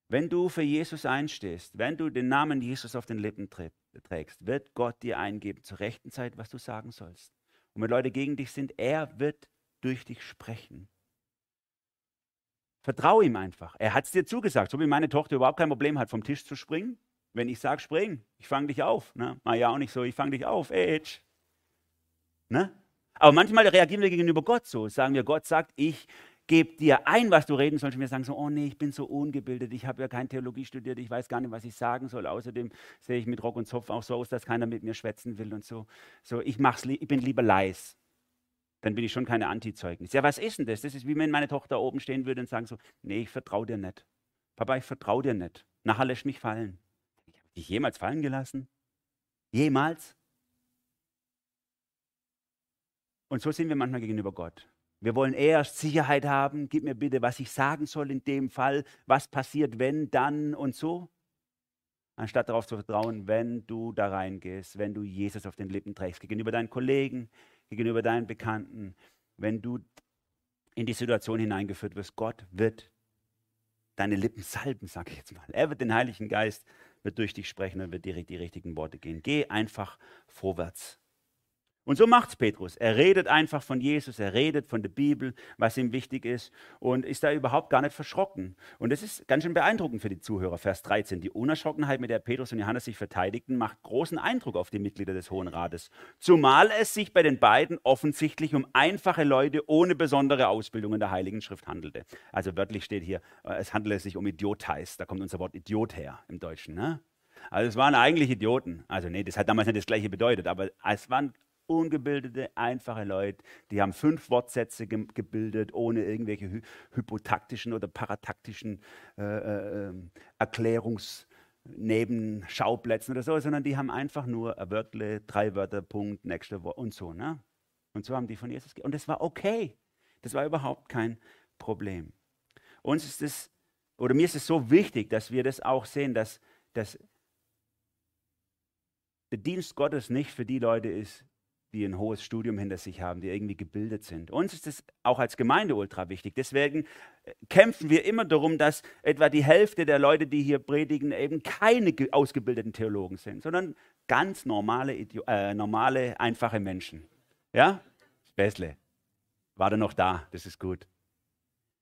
Wenn du für Jesus einstehst, wenn du den Namen Jesus auf den Lippen trägst, wird Gott dir eingeben zur rechten Zeit, was du sagen sollst. Und wenn Leute gegen dich sind, er wird durch dich sprechen. Vertraue ihm einfach. Er hat es dir zugesagt, so wie meine Tochter überhaupt kein Problem hat, vom Tisch zu springen. Wenn ich sage, spring, ich fange dich auf. Ne? Mal ja auch nicht so, ich fange dich auf, Age. Ne? Aber manchmal reagieren wir gegenüber Gott so. Sagen wir, Gott sagt, ich gebe dir ein, was du reden sollst. Und wir sagen so, oh nee, ich bin so ungebildet, ich habe ja keine Theologie studiert, ich weiß gar nicht, was ich sagen soll. Außerdem sehe ich mit Rock und Zopf auch so aus, dass keiner mit mir schwätzen will und so. So, ich, mach's, ich bin lieber leis. Dann bin ich schon keine Antizeugnis. Ja, was ist denn das? Das ist wie wenn meine Tochter oben stehen würde und sagen so, nee, ich vertraue dir nicht. Papa, ich vertraue dir nicht. Nachher lässt mich fallen. Ich habe dich jemals fallen gelassen? Jemals? Und so sind wir manchmal gegenüber Gott. Wir wollen erst Sicherheit haben. Gib mir bitte, was ich sagen soll in dem Fall. Was passiert, wenn, dann und so. Anstatt darauf zu vertrauen, wenn du da reingehst, wenn du Jesus auf den Lippen trägst, gegenüber deinen Kollegen, gegenüber deinen Bekannten, wenn du in die Situation hineingeführt wirst. Gott wird deine Lippen salben, sage ich jetzt mal. Er wird den Heiligen Geist, wird durch dich sprechen und wird dir die richtigen Worte gehen. Geh einfach vorwärts. Und so macht's Petrus. Er redet einfach von Jesus, er redet von der Bibel, was ihm wichtig ist und ist da überhaupt gar nicht verschrocken. Und das ist ganz schön beeindruckend für die Zuhörer. Vers 13. Die Unerschrockenheit, mit der Petrus und Johannes sich verteidigten, macht großen Eindruck auf die Mitglieder des Hohen Rates. Zumal es sich bei den beiden offensichtlich um einfache Leute ohne besondere Ausbildung in der Heiligen Schrift handelte. Also wörtlich steht hier, äh, es handelt sich um Idioteis. Da kommt unser Wort Idiot her im Deutschen. Ne? Also es waren eigentlich Idioten. Also nee, das hat damals nicht das gleiche bedeutet, aber es waren ungebildete, einfache Leute, die haben fünf Wortsätze ge gebildet, ohne irgendwelche hy hypotaktischen oder parataktischen äh, äh, ähm, Erklärungs- oder so, sondern die haben einfach nur ein Wörtle, drei Wörter, Punkt, nächste Wort und so. Ne? Und so haben die von Jesus. Und das war okay. Das war überhaupt kein Problem. Uns ist es, oder mir ist es so wichtig, dass wir das auch sehen, dass, dass der Dienst Gottes nicht für die Leute ist, die ein hohes Studium hinter sich haben, die irgendwie gebildet sind. Uns ist es auch als Gemeinde ultra wichtig. Deswegen äh, kämpfen wir immer darum, dass etwa die Hälfte der Leute, die hier predigen, eben keine ausgebildeten Theologen sind, sondern ganz normale, äh, normale einfache Menschen. Ja? Späßle. War da noch da? Das ist gut.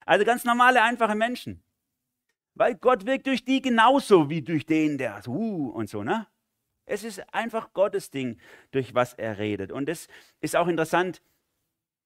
Also ganz normale, einfache Menschen. Weil Gott wirkt durch die genauso wie durch den, der so uh, und so, ne? Es ist einfach Gottes Ding, durch was er redet. Und es ist auch interessant,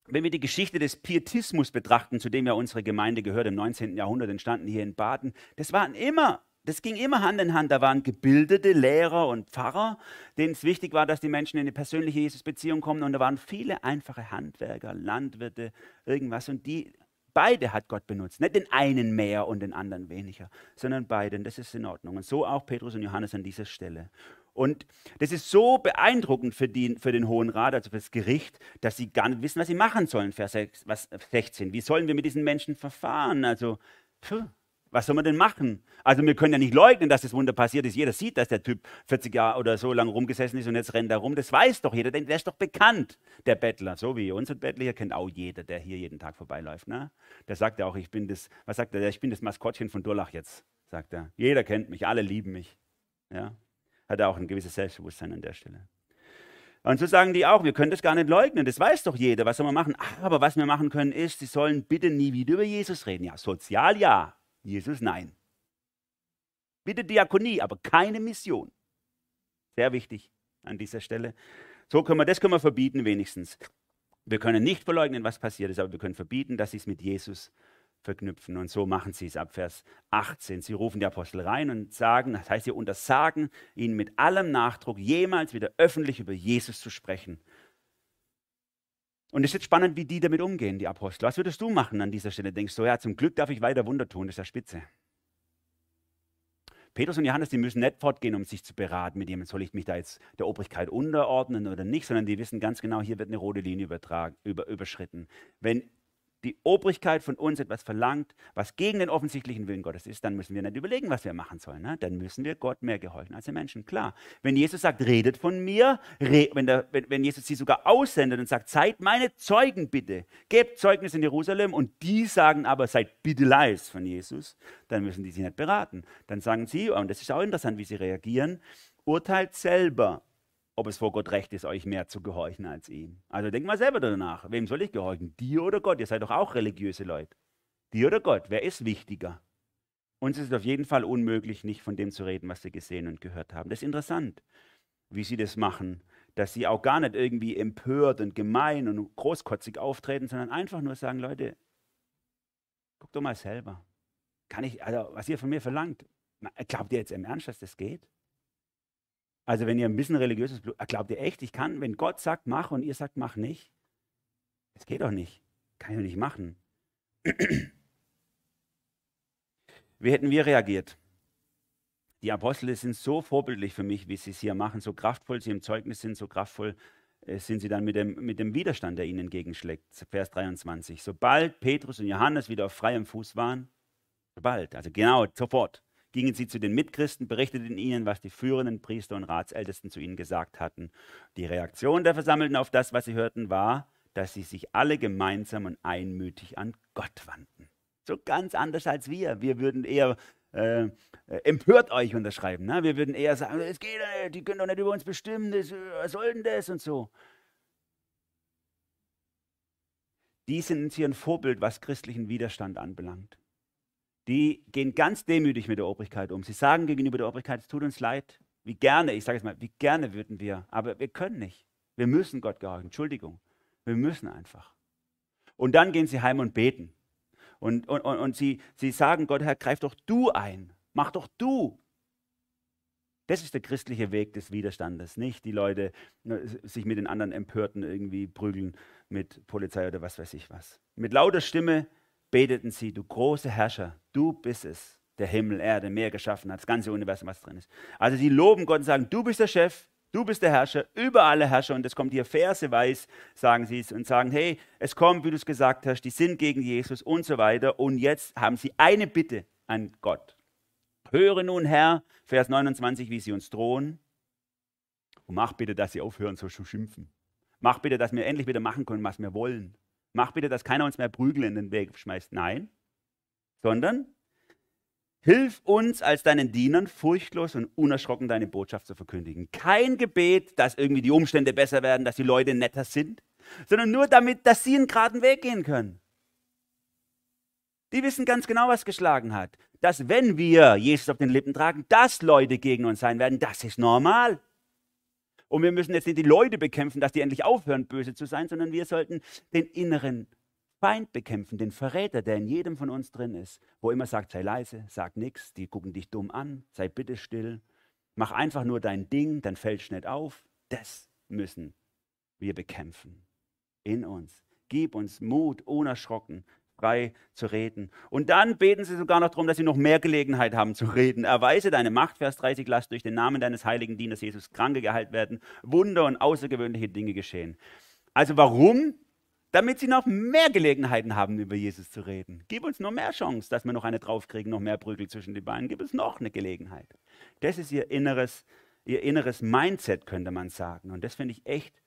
wenn wir die Geschichte des Pietismus betrachten, zu dem ja unsere Gemeinde gehört, im 19. Jahrhundert entstanden hier in Baden, das waren immer, das ging immer Hand in Hand. Da waren gebildete Lehrer und Pfarrer, denen es wichtig war, dass die Menschen in eine persönliche Jesus-Beziehung kommen. Und da waren viele einfache Handwerker, Landwirte, irgendwas. Und die beide hat Gott benutzt. Nicht den einen mehr und den anderen weniger, sondern beiden. Das ist in Ordnung. Und so auch Petrus und Johannes an dieser Stelle. Und das ist so beeindruckend für, die, für, den Hohen Rat, also für das Gericht, dass sie gar nicht wissen, was sie machen sollen, Vers 16. Wie sollen wir mit diesen Menschen verfahren? Also, pfuh, was soll man denn machen? Also wir können ja nicht leugnen, dass das Wunder passiert ist. Jeder sieht, dass der Typ 40 Jahre oder so lange rumgesessen ist und jetzt rennt er rum. Das weiß doch jeder, denn der ist doch bekannt, der Bettler. So wie unser Bettler hier kennt auch jeder, der hier jeden Tag vorbeiläuft. Ne? Der sagt ja auch, ich bin das, was sagt er? Ich bin das Maskottchen von Durlach jetzt, sagt er. Jeder kennt mich, alle lieben mich. Ja? Hat er auch ein gewisses Selbstbewusstsein an der Stelle. Und so sagen die auch, wir können das gar nicht leugnen, das weiß doch jeder, was soll man machen? Aber was wir machen können ist, sie sollen bitte nie wieder über Jesus reden. Ja, sozial ja, Jesus nein. Bitte Diakonie, aber keine Mission. Sehr wichtig an dieser Stelle. So können wir, das können wir verbieten wenigstens. Wir können nicht verleugnen, was passiert ist, aber wir können verbieten, dass sie es mit Jesus verknüpfen. Und so machen sie es ab Vers 18. Sie rufen die Apostel rein und sagen, das heißt, sie untersagen ihnen mit allem Nachdruck, jemals wieder öffentlich über Jesus zu sprechen. Und es ist jetzt spannend, wie die damit umgehen, die Apostel. Was würdest du machen an dieser Stelle? Denkst du, ja, zum Glück darf ich weiter Wunder tun, das ist ja spitze. Petrus und Johannes, die müssen nicht fortgehen, um sich zu beraten mit jemandem, soll ich mich da jetzt der Obrigkeit unterordnen oder nicht, sondern die wissen ganz genau, hier wird eine rote Linie über, überschritten. Wenn die Obrigkeit von uns etwas verlangt, was gegen den offensichtlichen Willen Gottes ist, dann müssen wir nicht überlegen, was wir machen sollen. Ne? Dann müssen wir Gott mehr gehorchen als den Menschen. Klar. Wenn Jesus sagt, redet von mir, re wenn, der, wenn, wenn, Jesus sie sogar aussendet und sagt, seid meine Zeugen bitte, gebt Zeugnis in Jerusalem und die sagen aber, seid bitte leis von Jesus, dann müssen die sich nicht beraten. Dann sagen sie, und das ist auch interessant, wie sie reagieren, urteilt selber ob es vor Gott recht ist, euch mehr zu gehorchen als ihm. Also denkt mal selber danach. Wem soll ich gehorchen? Dir oder Gott? Ihr seid doch auch religiöse Leute. Dir oder Gott? Wer ist wichtiger? Uns ist es auf jeden Fall unmöglich, nicht von dem zu reden, was wir gesehen und gehört haben. Das ist interessant, wie sie das machen, dass sie auch gar nicht irgendwie empört und gemein und großkotzig auftreten, sondern einfach nur sagen, Leute, guck doch mal selber. Kann ich, also was ihr von mir verlangt, glaubt ihr jetzt im Ernst, dass das geht? Also wenn ihr ein bisschen religiöses Blut, glaubt ihr echt, ich kann, wenn Gott sagt, mach und ihr sagt, mach nicht? Das geht doch nicht. Kann ich doch nicht machen. Wie hätten wir reagiert? Die Apostel sind so vorbildlich für mich, wie sie es hier machen, so kraftvoll sie im Zeugnis sind, so kraftvoll äh, sind sie dann mit dem, mit dem Widerstand, der ihnen entgegenschlägt. Vers 23. Sobald Petrus und Johannes wieder auf freiem Fuß waren, sobald, also genau, sofort, gingen sie zu den Mitchristen, berichteten ihnen, was die führenden Priester und Ratsältesten zu ihnen gesagt hatten. Die Reaktion der Versammelten auf das, was sie hörten, war, dass sie sich alle gemeinsam und einmütig an Gott wandten. So ganz anders als wir. Wir würden eher äh, empört euch unterschreiben. Ne? Wir würden eher sagen, es geht nicht, die können doch nicht über uns bestimmen, das, was soll denn das und so. Die sind uns hier ein Vorbild, was christlichen Widerstand anbelangt. Die gehen ganz demütig mit der Obrigkeit um. Sie sagen gegenüber der Obrigkeit, es tut uns leid. Wie gerne, ich sage es mal, wie gerne würden wir, aber wir können nicht. Wir müssen Gott gehorchen. Entschuldigung. Wir müssen einfach. Und dann gehen sie heim und beten. Und, und, und, und sie, sie sagen, Gott, Herr, greif doch du ein. Mach doch du. Das ist der christliche Weg des Widerstandes, nicht die Leute ne, sich mit den anderen Empörten irgendwie prügeln mit Polizei oder was weiß ich was. Mit lauter Stimme beteten sie, du große Herrscher, du bist es, der Himmel, Erde, Meer geschaffen hat, das ganze Universum, was drin ist. Also sie loben Gott und sagen, du bist der Chef, Du bist der Herrscher über alle Herrscher. Und es kommt hier verseweis, sagen sie es, und sagen, hey, es kommt, wie du es gesagt hast, die sind gegen Jesus und so weiter. Und jetzt haben sie eine Bitte an Gott. Höre nun, Herr, Vers 29, wie sie uns drohen. Und mach bitte, dass sie aufhören, so zu schimpfen. Mach bitte, dass wir endlich wieder machen können, was wir wollen. Mach bitte, dass keiner uns mehr Prügel in den Weg schmeißt. Nein, sondern Hilf uns als deinen Dienern, furchtlos und unerschrocken deine Botschaft zu verkündigen. Kein Gebet, dass irgendwie die Umstände besser werden, dass die Leute netter sind, sondern nur damit, dass sie einen geraden Weg gehen können. Die wissen ganz genau, was geschlagen hat. Dass wenn wir Jesus auf den Lippen tragen, dass Leute gegen uns sein werden, das ist normal. Und wir müssen jetzt nicht die Leute bekämpfen, dass die endlich aufhören, böse zu sein, sondern wir sollten den inneren Feind bekämpfen, den Verräter, der in jedem von uns drin ist, wo immer sagt, sei leise, sag nichts, die gucken dich dumm an, sei bitte still, mach einfach nur dein Ding, dann fällst du nicht auf. Das müssen wir bekämpfen in uns. Gib uns Mut, unerschrocken, frei zu reden. Und dann beten sie sogar noch darum, dass sie noch mehr Gelegenheit haben zu reden. Erweise deine Macht, Vers 30, lass durch den Namen deines heiligen Dieners Jesus Kranke geheilt werden, Wunder und außergewöhnliche Dinge geschehen. Also warum damit sie noch mehr Gelegenheiten haben, über Jesus zu reden. Gib uns noch mehr Chance, dass wir noch eine draufkriegen, noch mehr Prügel zwischen die Beine. Gib uns noch eine Gelegenheit. Das ist ihr inneres, ihr inneres Mindset, könnte man sagen. Und das finde ich echt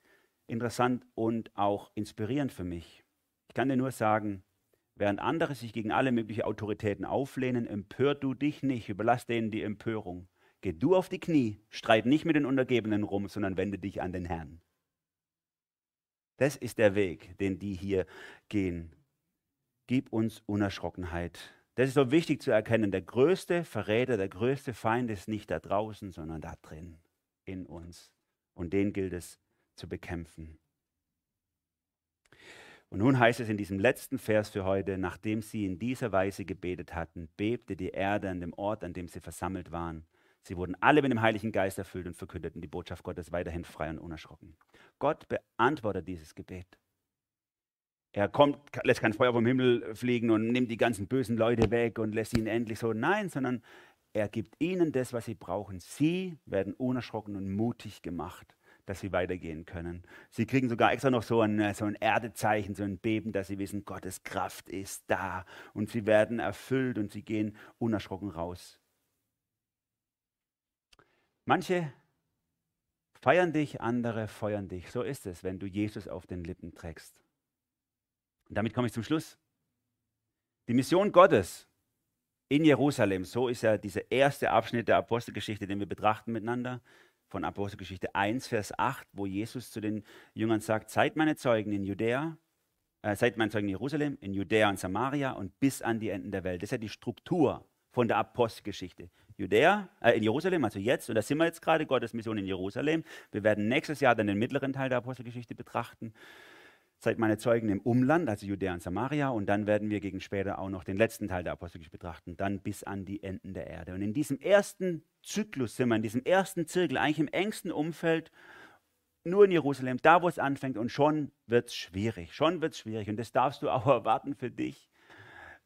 interessant und auch inspirierend für mich. Ich kann dir nur sagen, während andere sich gegen alle möglichen Autoritäten auflehnen, empör du dich nicht, überlass denen die Empörung. Geh du auf die Knie, streit nicht mit den Untergebenen rum, sondern wende dich an den Herrn. Das ist der Weg, den die hier gehen. Gib uns Unerschrockenheit. Das ist so wichtig zu erkennen. Der größte Verräter, der größte Feind ist nicht da draußen, sondern da drin, in uns. Und den gilt es zu bekämpfen. Und nun heißt es in diesem letzten Vers für heute, nachdem sie in dieser Weise gebetet hatten, bebte die Erde an dem Ort, an dem sie versammelt waren. Sie wurden alle mit dem Heiligen Geist erfüllt und verkündeten die Botschaft Gottes weiterhin frei und unerschrocken. Gott beantwortet dieses Gebet. Er kommt, lässt kein Feuer vom Himmel fliegen und nimmt die ganzen bösen Leute weg und lässt ihnen endlich so. Nein, sondern er gibt ihnen das, was sie brauchen. Sie werden unerschrocken und mutig gemacht, dass sie weitergehen können. Sie kriegen sogar extra noch so ein, so ein Erdezeichen, so ein Beben, dass sie wissen, Gottes Kraft ist da. Und sie werden erfüllt und sie gehen unerschrocken raus. Manche feiern dich, andere feuern dich. So ist es, wenn du Jesus auf den Lippen trägst. Und damit komme ich zum Schluss. Die Mission Gottes in Jerusalem, so ist ja dieser erste Abschnitt der Apostelgeschichte, den wir betrachten miteinander, von Apostelgeschichte 1, Vers 8, wo Jesus zu den Jüngern sagt, seid meine Zeugen in Judäa, äh, seid meine Zeugen in Jerusalem, in Judäa und Samaria und bis an die Enden der Welt. Das ist ja die Struktur von der Apostelgeschichte. Judäa, äh, in Jerusalem, also jetzt, und da sind wir jetzt gerade, Gottes Mission in Jerusalem. Wir werden nächstes Jahr dann den mittleren Teil der Apostelgeschichte betrachten. Seid meine Zeugen im Umland, also Judäa und Samaria, und dann werden wir gegen später auch noch den letzten Teil der Apostelgeschichte betrachten, dann bis an die Enden der Erde. Und in diesem ersten Zyklus sind wir, in diesem ersten Zirkel, eigentlich im engsten Umfeld, nur in Jerusalem, da wo es anfängt, und schon wird es schwierig, schon wird es schwierig. Und das darfst du auch erwarten für dich.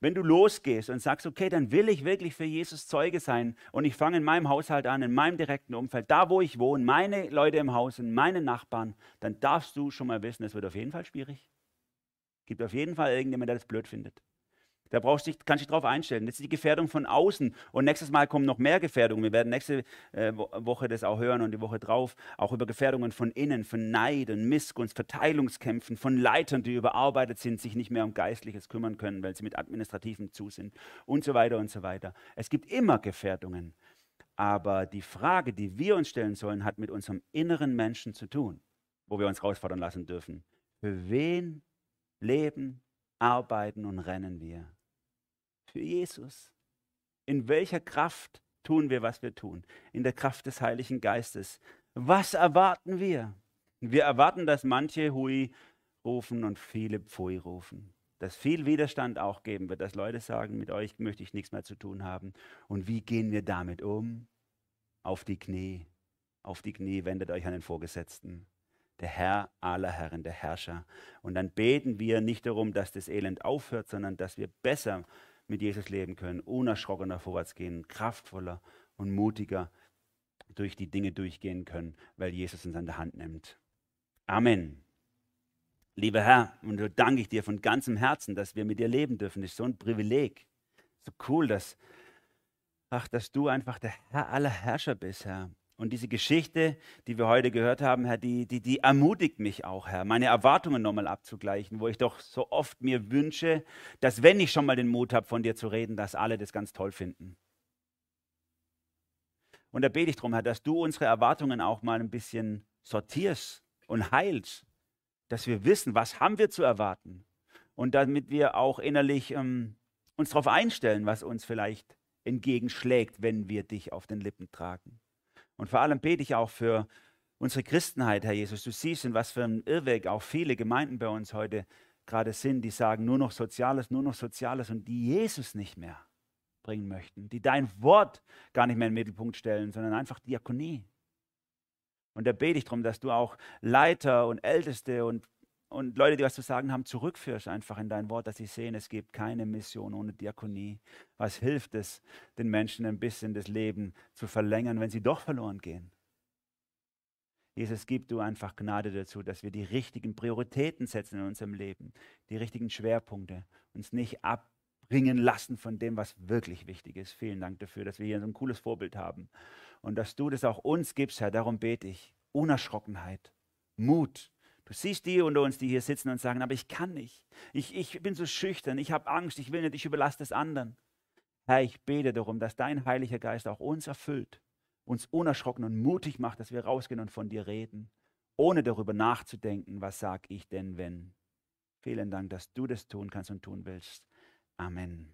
Wenn du losgehst und sagst, okay, dann will ich wirklich für Jesus Zeuge sein und ich fange in meinem Haushalt an, in meinem direkten Umfeld, da wo ich wohne, meine Leute im Haus und meine Nachbarn, dann darfst du schon mal wissen, es wird auf jeden Fall schwierig. Es gibt auf jeden Fall irgendjemand, der das blöd findet. Da brauchst dich, kannst du dich drauf einstellen. Das ist die Gefährdung von außen. Und nächstes Mal kommen noch mehr Gefährdungen. Wir werden nächste äh, Woche das auch hören und die Woche drauf. Auch über Gefährdungen von innen, von Neid und Missgunst, Verteilungskämpfen, von Leitern, die überarbeitet sind, sich nicht mehr um Geistliches kümmern können, weil sie mit Administrativen zu sind und so weiter und so weiter. Es gibt immer Gefährdungen. Aber die Frage, die wir uns stellen sollen, hat mit unserem inneren Menschen zu tun, wo wir uns herausfordern lassen dürfen. Für wen leben, arbeiten und rennen wir? Für Jesus. In welcher Kraft tun wir, was wir tun? In der Kraft des Heiligen Geistes. Was erwarten wir? Wir erwarten, dass manche Hui rufen und viele Pfui rufen. Dass viel Widerstand auch geben wird, dass Leute sagen, mit euch möchte ich nichts mehr zu tun haben. Und wie gehen wir damit um? Auf die Knie. Auf die Knie wendet euch an den Vorgesetzten. Der Herr aller Herren, der Herrscher. Und dann beten wir nicht darum, dass das Elend aufhört, sondern dass wir besser mit Jesus leben können, unerschrockener vorwärts gehen, kraftvoller und mutiger durch die Dinge durchgehen können, weil Jesus uns an der Hand nimmt. Amen. Lieber Herr, und so danke ich dir von ganzem Herzen, dass wir mit dir leben dürfen. Das ist so ein Privileg. So cool, dass, ach, dass du einfach der Herr aller Herrscher bist, Herr. Und diese Geschichte, die wir heute gehört haben, Herr, die, die, die ermutigt mich auch, Herr, meine Erwartungen nochmal abzugleichen, wo ich doch so oft mir wünsche, dass wenn ich schon mal den Mut habe, von dir zu reden, dass alle das ganz toll finden. Und da bete ich darum, Herr, dass du unsere Erwartungen auch mal ein bisschen sortierst und heilst, dass wir wissen, was haben wir zu erwarten. Und damit wir auch innerlich ähm, uns darauf einstellen, was uns vielleicht entgegenschlägt, wenn wir dich auf den Lippen tragen. Und vor allem bete ich auch für unsere Christenheit, Herr Jesus. Du siehst, in was für einem Irrweg auch viele Gemeinden bei uns heute gerade sind, die sagen, nur noch Soziales, nur noch Soziales und die Jesus nicht mehr bringen möchten, die dein Wort gar nicht mehr in den Mittelpunkt stellen, sondern einfach Diakonie. Und da bete ich darum, dass du auch Leiter und Älteste und und Leute, die was zu sagen haben, zurückführst einfach in dein Wort, dass sie sehen, es gibt keine Mission ohne Diakonie. Was hilft es, den Menschen ein bisschen das Leben zu verlängern, wenn sie doch verloren gehen? Jesus, gib du einfach Gnade dazu, dass wir die richtigen Prioritäten setzen in unserem Leben, die richtigen Schwerpunkte, uns nicht abbringen lassen von dem, was wirklich wichtig ist. Vielen Dank dafür, dass wir hier so ein cooles Vorbild haben und dass du das auch uns gibst, Herr. Darum bete ich. Unerschrockenheit, Mut, Du siehst die unter uns, die hier sitzen und sagen, aber ich kann nicht. Ich, ich bin so schüchtern, ich habe Angst, ich will nicht, ich überlasse es anderen. Herr, ich bete darum, dass dein Heiliger Geist auch uns erfüllt, uns unerschrocken und mutig macht, dass wir rausgehen und von dir reden, ohne darüber nachzudenken, was sag ich denn, wenn. Vielen Dank, dass du das tun kannst und tun willst. Amen.